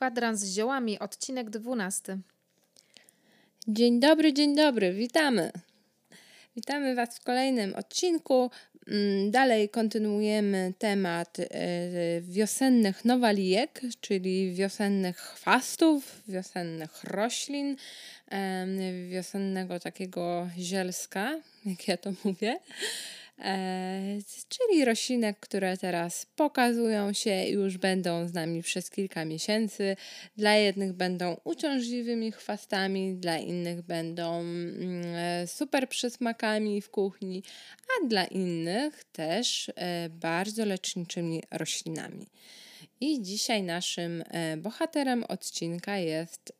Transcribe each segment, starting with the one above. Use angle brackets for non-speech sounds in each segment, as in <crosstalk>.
Kwadrans z ziołami, odcinek 12. Dzień dobry, dzień dobry, witamy. Witamy Was w kolejnym odcinku. Mm, dalej kontynuujemy temat e, wiosennych nowalijek, czyli wiosennych chwastów, wiosennych roślin, wiosennego takiego zielska, jak ja to mówię. E, czyli roślinek, które teraz pokazują się i już będą z nami przez kilka miesięcy. Dla jednych będą uciążliwymi chwastami, dla innych będą mm, e, super przysmakami w kuchni, a dla innych też e, bardzo leczniczymi roślinami. I dzisiaj naszym bohaterem odcinka jest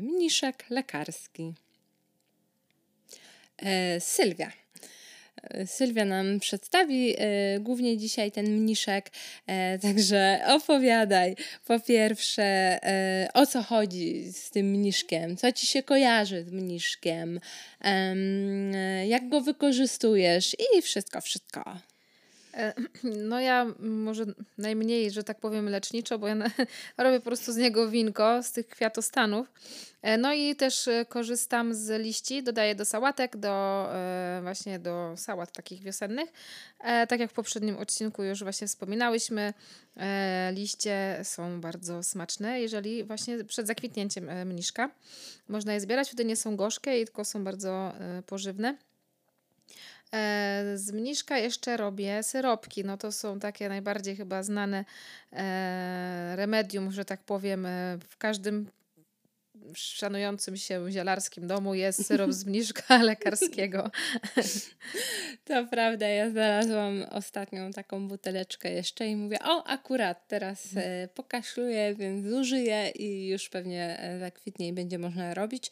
mniszek lekarski. Sylwia. Sylwia nam przedstawi e, głównie dzisiaj ten mniszek, e, także opowiadaj. Po pierwsze e, o co chodzi z tym mniszkiem, co ci się kojarzy z mniszkiem, jak go wykorzystujesz? I wszystko, wszystko. <clears throat> No ja może najmniej, że tak powiem, leczniczo, bo ja <laughs> robię po prostu z niego winko, z tych kwiatostanów. E, no i też e, korzystam z liści, dodaję do sałatek, do e, właśnie do sałat takich wiosennych. Tak jak w poprzednim odcinku już właśnie wspominałyśmy, liście są bardzo smaczne, jeżeli właśnie przed zakwitnięciem mniszka. Można je zbierać, wtedy nie są gorzkie i tylko są bardzo pożywne. Z mniszka jeszcze robię syropki. No to są takie najbardziej chyba znane remedium, że tak powiem, w każdym szanującym się zielarskim domu jest syrop z <laughs> mniszka lekarskiego. To prawda, ja znalazłam ostatnią taką buteleczkę jeszcze i mówię, o akurat teraz e, pokaszluję, więc zużyję i już pewnie e, zakwitnie i będzie można robić.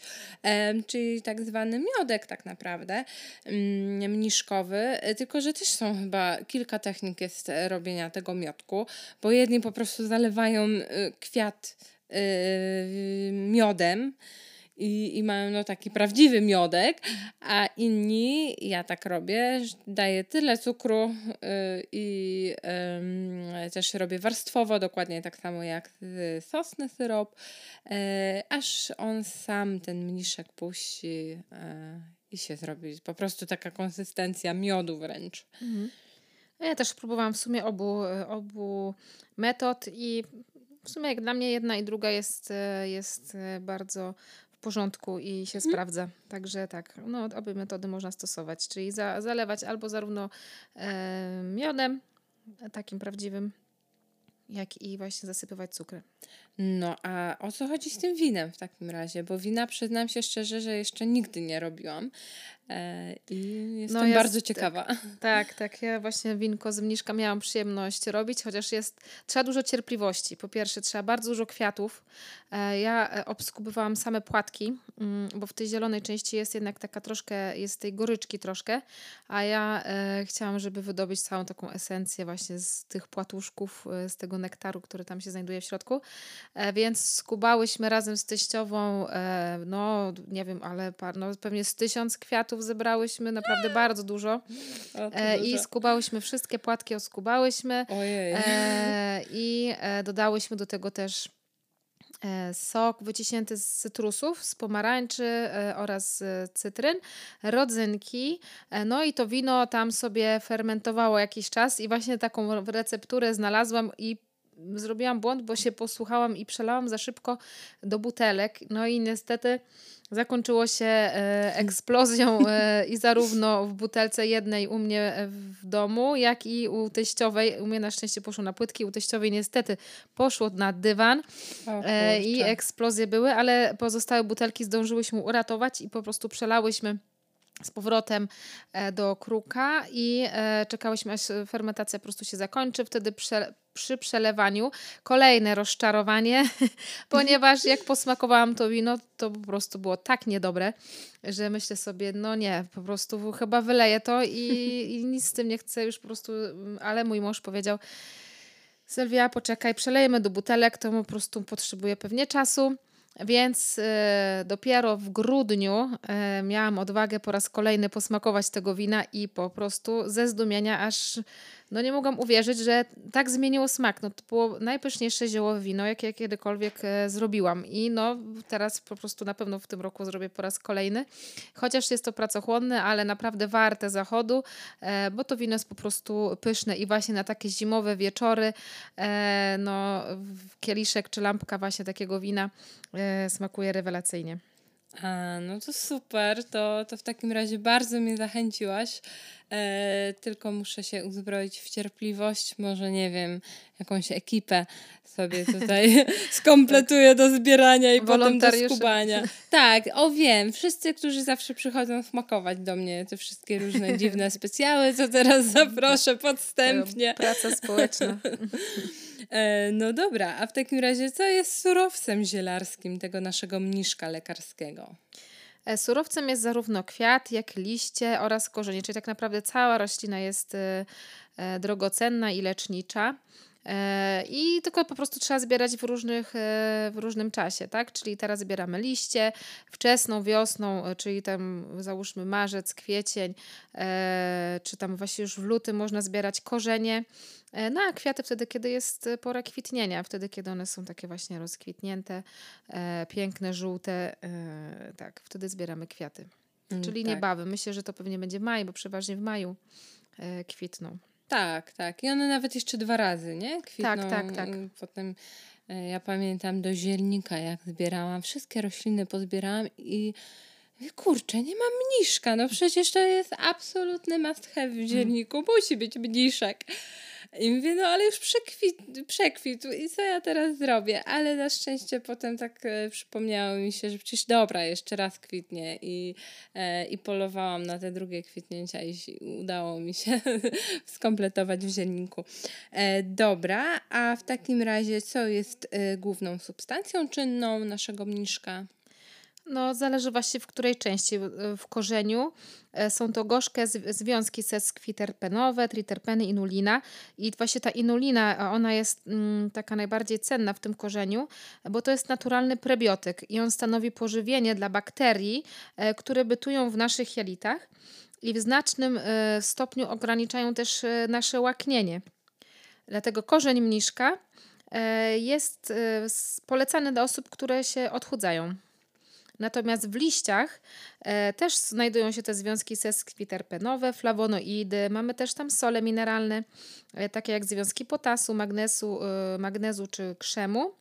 Czyli tak zwany miodek tak naprawdę, mm, mniszkowy, e, tylko że też są chyba kilka technik jest robienia tego miodku, bo jedni po prostu zalewają kwiat miodem i, i mają no taki prawdziwy miodek, a inni, ja tak robię, daję tyle cukru yy, i też robię warstwowo, dokładnie tak samo jak sosny syrop, yy, aż on sam ten mniszek puści yy, i się zrobi po prostu taka konsystencja miodu wręcz. Mhm. Ja też próbowałam w sumie obu, obu metod i w sumie jak dla mnie jedna i druga jest, e, jest e, bardzo w porządku i się mhm. sprawdza. Także tak, no obie metody można stosować, czyli za, zalewać albo zarówno e, miodem, takim prawdziwym, jak i właśnie zasypywać cukrem. No, a o co chodzi z tym winem w takim razie? Bo wina przyznam się szczerze, że jeszcze nigdy nie robiłam. E, I jestem no jest, bardzo ciekawa. Tak, <laughs> tak, tak. Ja właśnie winko z mniszka miałam przyjemność robić, chociaż jest, trzeba dużo cierpliwości. Po pierwsze, trzeba bardzo dużo kwiatów. E, ja e, obskubywałam same płatki, mm, bo w tej zielonej części jest jednak taka troszkę, jest tej goryczki troszkę, a ja chciałam, żeby wydobyć całą taką esencję właśnie z tych płatuszków, z tego nektaru, który tam się znajduje w środku. Więc skubałyśmy razem z teściową, no nie wiem, ale no, pewnie z tysiąc kwiatów zebrałyśmy, naprawdę bardzo dużo. E, I skubałyśmy wszystkie płatki, oskubałyśmy. Ojej. E, I e, dodałyśmy do tego też e, sok wyciśnięty z cytrusów, z pomarańczy e, oraz z cytryn, rodzynki. No i to wino tam sobie fermentowało jakiś czas i właśnie taką recepturę znalazłam i zrobiłam błąd, bo się posłuchałam i przelałam za szybko do butelek. No i niestety zakończyło się e, eksplozją e, i zarówno w butelce jednej u mnie w domu, jak i u teściowej. U mnie na szczęście poszło na płytki, u teściowej niestety poszło na dywan e, i eksplozje były, ale pozostałe butelki zdążyłyśmy uratować i po prostu przelałyśmy z powrotem e, do kruka i e, czekałyśmy aż fermentacja po prostu się zakończy. Wtedy prze, przy przelewaniu kolejne rozczarowanie, <laughs> ponieważ jak posmakowałam to wino, to po prostu było tak niedobre, że myślę sobie, no nie, po prostu chyba wyleję to i, <laughs> i nic z tym nie chcę już po prostu, ale mój mąż powiedział, Sylwia, poczekaj, przelejemy do butelek, to po prostu potrzebuje pewnie czasu. Więc e, dopiero w grudniu e, miałam odwagę po raz kolejny posmakować tego wina i po prostu ze zdumienia aż no nie mogłam uwierzyć, że tak zmieniło smak. No to było najpyszniejsze ziołowe wino, jakie kiedykolwiek e, zrobiłam. I no teraz po prostu na pewno w tym roku zrobię po raz kolejny. Chociaż jest to pracochłonne, ale naprawdę warte zachodu, e, bo to wino jest po prostu pyszne i właśnie na takie zimowe wieczory, e, no kieliszek czy lampka właśnie takiego wina smakuje rewelacyjnie. A, no to super, to, to w takim razie bardzo mnie zachęciłaś. E, tylko muszę się uzbroić w cierpliwość. Może nie wiem, jakąś ekipę sobie tutaj <laughs> <laughs> skompletuję do zbierania i potem do skubania. Tak, o wiem, wszyscy, którzy zawsze przychodzą smakować do mnie te wszystkie różne dziwne <laughs> specjały, to teraz zaproszę podstępnie. Praca społeczna. E, no dobra, a w takim razie co jest surowcem zielarskim tego naszego mniszka lekarskiego? E, surowcem jest zarówno kwiat, jak liście oraz korzenie, czyli tak naprawdę cała roślina jest e, drogocenna i lecznicza. I tylko po prostu trzeba zbierać w, różnych, w różnym czasie, tak? Czyli teraz zbieramy liście, wczesną wiosną, czyli tam załóżmy marzec, kwiecień, czy tam właśnie już w lutym można zbierać korzenie. E, no a kwiaty wtedy, kiedy jest e, pora kwitnienia, wtedy, kiedy one są takie właśnie rozkwitnięte, e, piękne, żółte, e, tak, wtedy zbieramy kwiaty. Mm, Czyli tak. niebawem. Myślę, że to pewnie będzie maj, bo przeważnie w maju e, kwitną. Tak, tak. I one nawet jeszcze dwa razy, nie? Kwitną. Tak, tak, tak. Potem e, ja pamiętam do zielnika, jak zbierałam, wszystkie rośliny pozbierałam i kurczę, nie mam mniszka. No przecież to jest absolutny must have w mm. zielniku. Musi być mniszek. I mówię, no ale już przekwit, przekwitł i co ja teraz zrobię? Ale na szczęście potem tak e, przypomniało mi się, że przecież dobra, jeszcze raz kwitnie i, e, i polowałam na te drugie kwitnięcia i udało mi się <laughs> skompletować w zielniku. E, dobra, a w takim razie co jest e, główną substancją czynną naszego mniszka? No, zależy właśnie w której części. W korzeniu e, są to gorzkie związki seskwiterpenowe, triterpeny, inulina. I właśnie ta inulina, ona jest mm, taka najbardziej cenna w tym korzeniu, bo to jest naturalny prebiotyk i on stanowi pożywienie dla bakterii, e, które bytują w naszych jelitach i w znacznym e, stopniu ograniczają też nasze łaknienie. Dlatego korzeń mniszka jest polecany dla osób, które się odchudzają. Natomiast w liściach e, też znajdują się te związki seskwiterpenowe, flawonoidy, mamy też tam sole mineralne, e, takie jak związki potasu, magnesu, e, magnezu czy krzemu.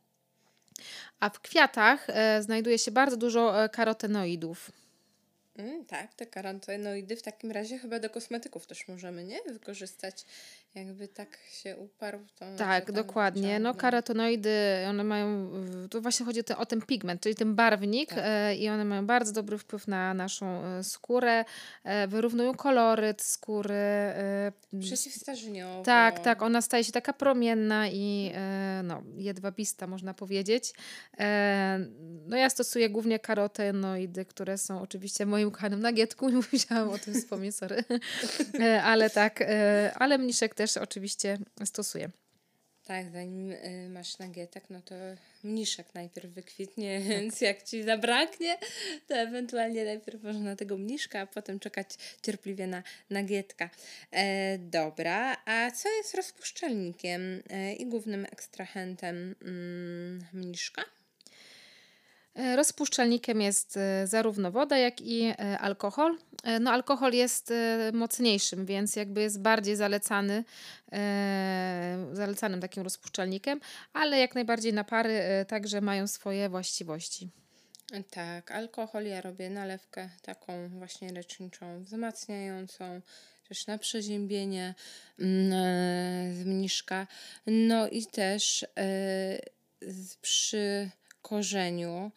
A w kwiatach e, znajduje się bardzo dużo e, karotenoidów. Mm, tak, te karotenoidy w takim razie chyba do kosmetyków też możemy, nie? Wykorzystać jakby tak się uparł. To tak, dokładnie. No karotenoidy, one mają, to właśnie chodzi o, o ten pigment, czyli ten barwnik tak. e, i one mają bardzo dobry wpływ na naszą e, skórę, e, wyrównują koloryt skóry. E, Przeciwstarzeniowo. Tak, tak, ona staje się taka promienna i e, no, jedwabista można powiedzieć. E, no ja stosuję głównie karotenoidy, które są oczywiście moim ukochanym nagietku, <laughs> nie musiałam o tym wspomnieć, sorry. E, ale tak, ale mniszek też też oczywiście stosuję. Tak, zanim y, masz nagietek, no to mniszek najpierw wykwitnie, tak. <laughs> więc jak ci zabraknie, to ewentualnie najpierw można tego mniszka, a potem czekać cierpliwie na nagietka. E, dobra, a co jest rozpuszczalnikiem e, i głównym ekstrahentem mm, mniszka? E, rozpuszczalnikiem jest e, zarówno woda, jak i e, alkohol. No, alkohol jest mocniejszym, więc jakby jest bardziej zalecany, zalecanym takim rozpuszczalnikiem, ale jak najbardziej napary także mają swoje właściwości. Tak, alkohol ja robię nalewkę taką właśnie leczniczą, wzmacniającą, też na przeziębienie mm, z mniszka. No i też przy korzeniu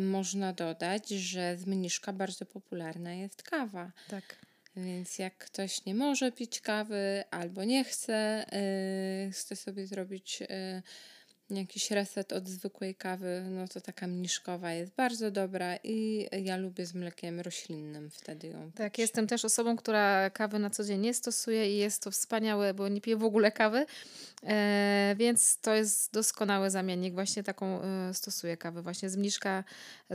można dodać, że z mniszka bardzo popularna jest kawa. Tak. Więc jak ktoś nie może pić kawy albo nie chce, yy, chce sobie zrobić yy, jakiś reset od zwykłej kawy, no to taka mniszkowa jest bardzo dobra i ja lubię z mlekiem roślinnym wtedy ją Tak, pić. jestem też osobą, która kawy na co dzień nie stosuje i jest to wspaniałe, bo nie piję w ogóle kawy, e, więc to jest doskonały zamiennik. Właśnie taką e, stosuję kawę. Właśnie z mniszka,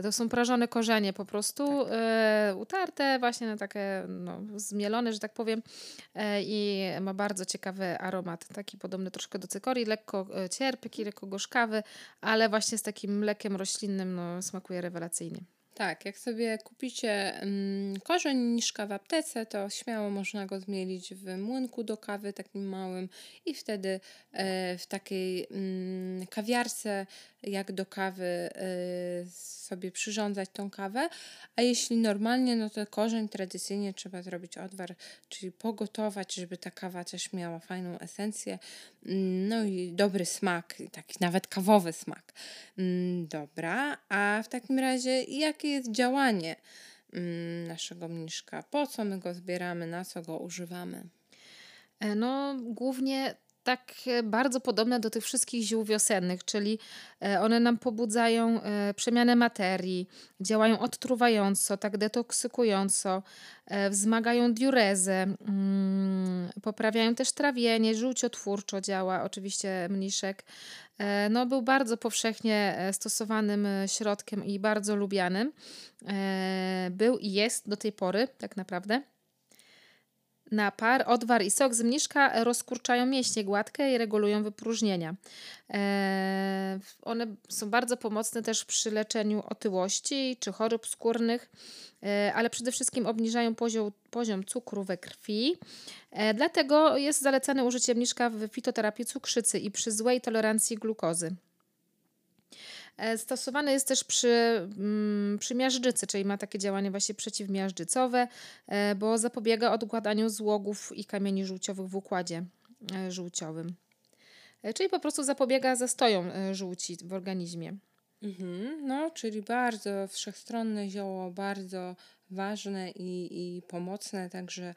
to są prażone korzenie po prostu, tak. e, utarte właśnie na takie no, zmielone, że tak powiem e, i ma bardzo ciekawy aromat, taki podobny troszkę do cykorii, lekko e, cierpki, lekko gorzkawy, ale właśnie z takim mlekiem roślinnym no, smakuje rewelacyjnie. Tak, jak sobie kupicie mm, korzeń niszka w aptece, to śmiało można go zmielić w młynku do kawy takim małym i wtedy e, w takiej mm, kawiarce jak do kawy y, sobie przyrządzać tą kawę, a jeśli normalnie, no to korzeń tradycyjnie trzeba zrobić odwar, czyli pogotować, żeby ta kawa też miała fajną esencję, mm, no i dobry smak, taki nawet kawowy smak. Mm, dobra, a w takim razie jakie jest działanie mm, naszego mniszka? Po co my go zbieramy, na co go używamy? E, no, głównie tak bardzo podobne do tych wszystkich ziół wiosennych, czyli e, one nam pobudzają e, przemianę materii, działają odtruwająco, tak detoksykująco, e, wzmagają diurezę, mm, poprawiają też trawienie, żółciotwórczo działa oczywiście mniszek. No, był bardzo powszechnie stosowanym środkiem i bardzo lubianym. Był i jest do tej pory, tak naprawdę. Napar, odwar i sok z mniszka rozkurczają mięśnie gładkie i regulują wypróżnienia. E, one są bardzo pomocne też przy leczeniu otyłości czy chorób skórnych, e, ale przede wszystkim obniżają poziom, poziom cukru we krwi. E, dlatego jest zalecane użycie mniszka w fitoterapii cukrzycy i przy złej tolerancji glukozy. E, stosowany jest też przy, mm, przy miażdżycy, czyli ma takie działanie właśnie przeciwmiażdżycowe, e, bo zapobiega odkładaniu złogów i kamieni żółciowych w układzie e, żółciowym. Czyli po prostu zapobiega zastojom żółci w organizmie. Mhm, no, czyli bardzo wszechstronne zioło, bardzo ważne i, i pomocne, także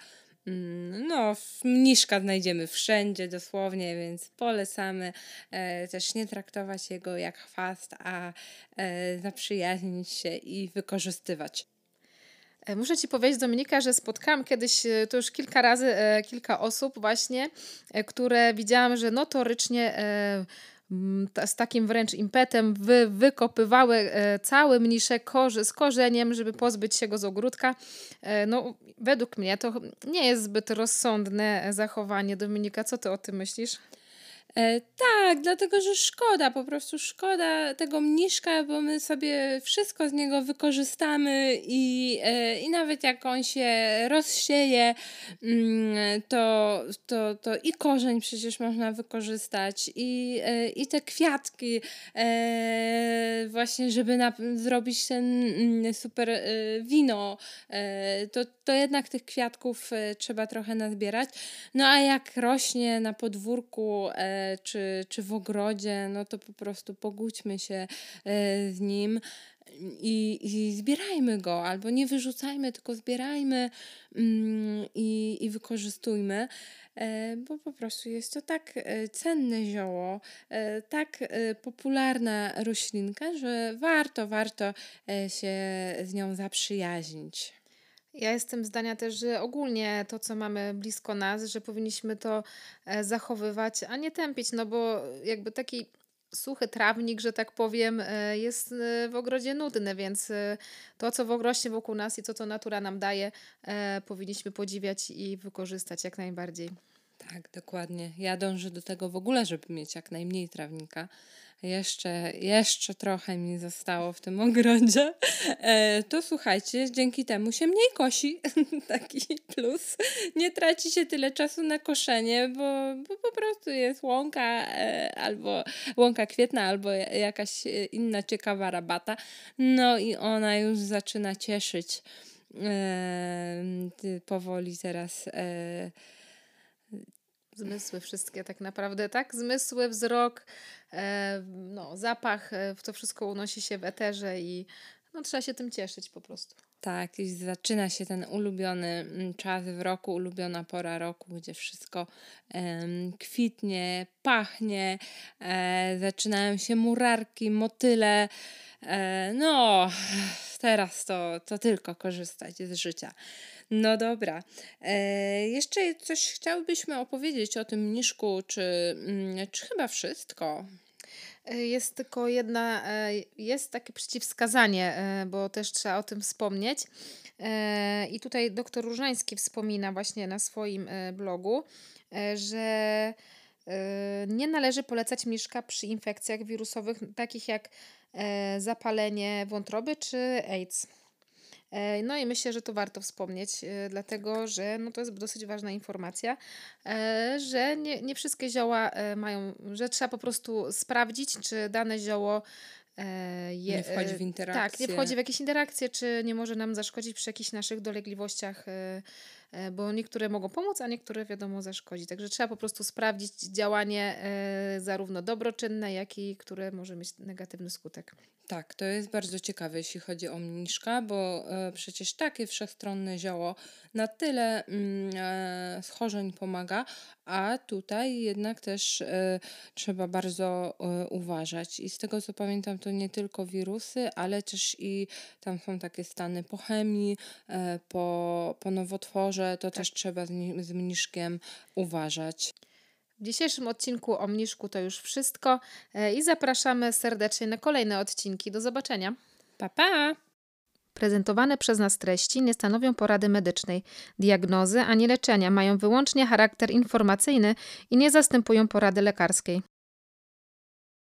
no, mniszka znajdziemy wszędzie dosłownie, więc polecamy e, też nie traktować jego jak chwast, a e, zaprzyjaźnić się i wykorzystywać. E, muszę Ci powiedzieć, Dominika, że spotkałam kiedyś, e, to już kilka razy, e, kilka osób właśnie, które widziałam, że notorycznie Mm, z takim wręcz impetem wy, wykopywały e, cały mniszek korzy, z korzeniem, żeby pozbyć się go z ogródka. E, no, według mnie to nie jest zbyt rozsądne zachowanie. Dominika, co ty o tym myślisz? E, tak, dlatego że szkoda, po prostu szkoda tego mniszka, bo my sobie wszystko z niego wykorzystamy i, e, i nawet jak on się rozsieje, mm, to, to, to i korzeń przecież można wykorzystać, i, e, i te kwiatki, e, właśnie, żeby na, zrobić ten mm, super e, wino, e, to, to jednak tych kwiatków trzeba trochę nazbierać. No a jak rośnie na podwórku, czy, czy w ogrodzie, no to po prostu pogódźmy się e, z nim i, i zbierajmy go, albo nie wyrzucajmy, tylko zbierajmy mm, i, i wykorzystujmy, e, bo po prostu jest to tak e, cenne zioło, tak popularna roślinka, że warto, warto się z nią zaprzyjaźnić. Ja jestem zdania też, że ogólnie to, co mamy blisko nas, że powinniśmy to e, zachowywać, a nie tępić, no bo jakby taki suchy trawnik, że tak powiem, e, jest e, w ogrodzie nudny, więc to, co w ogrodzie wokół nas i to, co natura nam daje, powinniśmy podziwiać i wykorzystać jak najbardziej. Tak, dokładnie. Ja dążę do tego w ogóle, żeby mieć jak najmniej trawnika jeszcze, jeszcze trochę mi zostało w tym <laughs> ogrodzie, e, to słuchajcie, dzięki temu się mniej kosi. <laughs> Taki plus. Nie traci się tyle czasu na koszenie, bo, bo po prostu jest łąka e, albo łąka kwietna, albo jakaś inna ciekawa rabata. No i ona już zaczyna cieszyć e, powoli teraz zmysły wszystkie tak naprawdę, tak? Zmysły, wzrok, e, no, zapach, e, to wszystko unosi się w eterze i no, trzeba się tym cieszyć po prostu. Tak, i zaczyna się ten ulubiony mm, czas w roku, ulubiona pora roku, gdzie wszystko kwitnie, pachnie, e, zaczynają się murarki, motyle. E, no, teraz to, to tylko korzystać z życia. No dobra. E, jeszcze coś chciałbyśmy opowiedzieć o tym mniszku, czy, mm, czy chyba wszystko? E, jest tylko jedna, e, jest takie przeciwwskazanie, e, bo też trzeba o tym wspomnieć. I tutaj doktor Różański wspomina właśnie na swoim blogu, że nie należy polecać mniszka przy infekcjach wirusowych takich jak zapalenie wątroby czy AIDS. E, no i myślę, że to warto wspomnieć, e, dlatego że no to jest dosyć ważna informacja, e, że nie, nie wszystkie zioła mają, że trzeba po prostu sprawdzić, czy dane zioło je, nie wchodzi w interakcję. Tak, nie wchodzi w jakieś interakcje, czy nie może nam zaszkodzić przy jakichś naszych dolegliwościach bo niektóre mogą pomóc, a niektóre wiadomo zaszkodzi. Także trzeba po prostu sprawdzić działanie e, zarówno dobroczynne, jak i które może mieć negatywny skutek. Tak, to jest bardzo ciekawe, jeśli chodzi o mniszka, bo e, przecież takie wszechstronne zioło na tyle mm, e, schorzeń pomaga, a tutaj jednak też e, trzeba bardzo e, uważać. I z tego co pamiętam, to nie tylko wirusy, ale też i tam są takie stany po chemii, e, po, po nowotworze, to tak. też trzeba z, z mniszkiem uważać. W dzisiejszym odcinku o mniszku to już wszystko i zapraszamy serdecznie na kolejne odcinki. Do zobaczenia. Pa, pa! Prezentowane przez nas treści nie stanowią porady medycznej, diagnozy ani leczenia, mają wyłącznie charakter informacyjny i nie zastępują porady lekarskiej.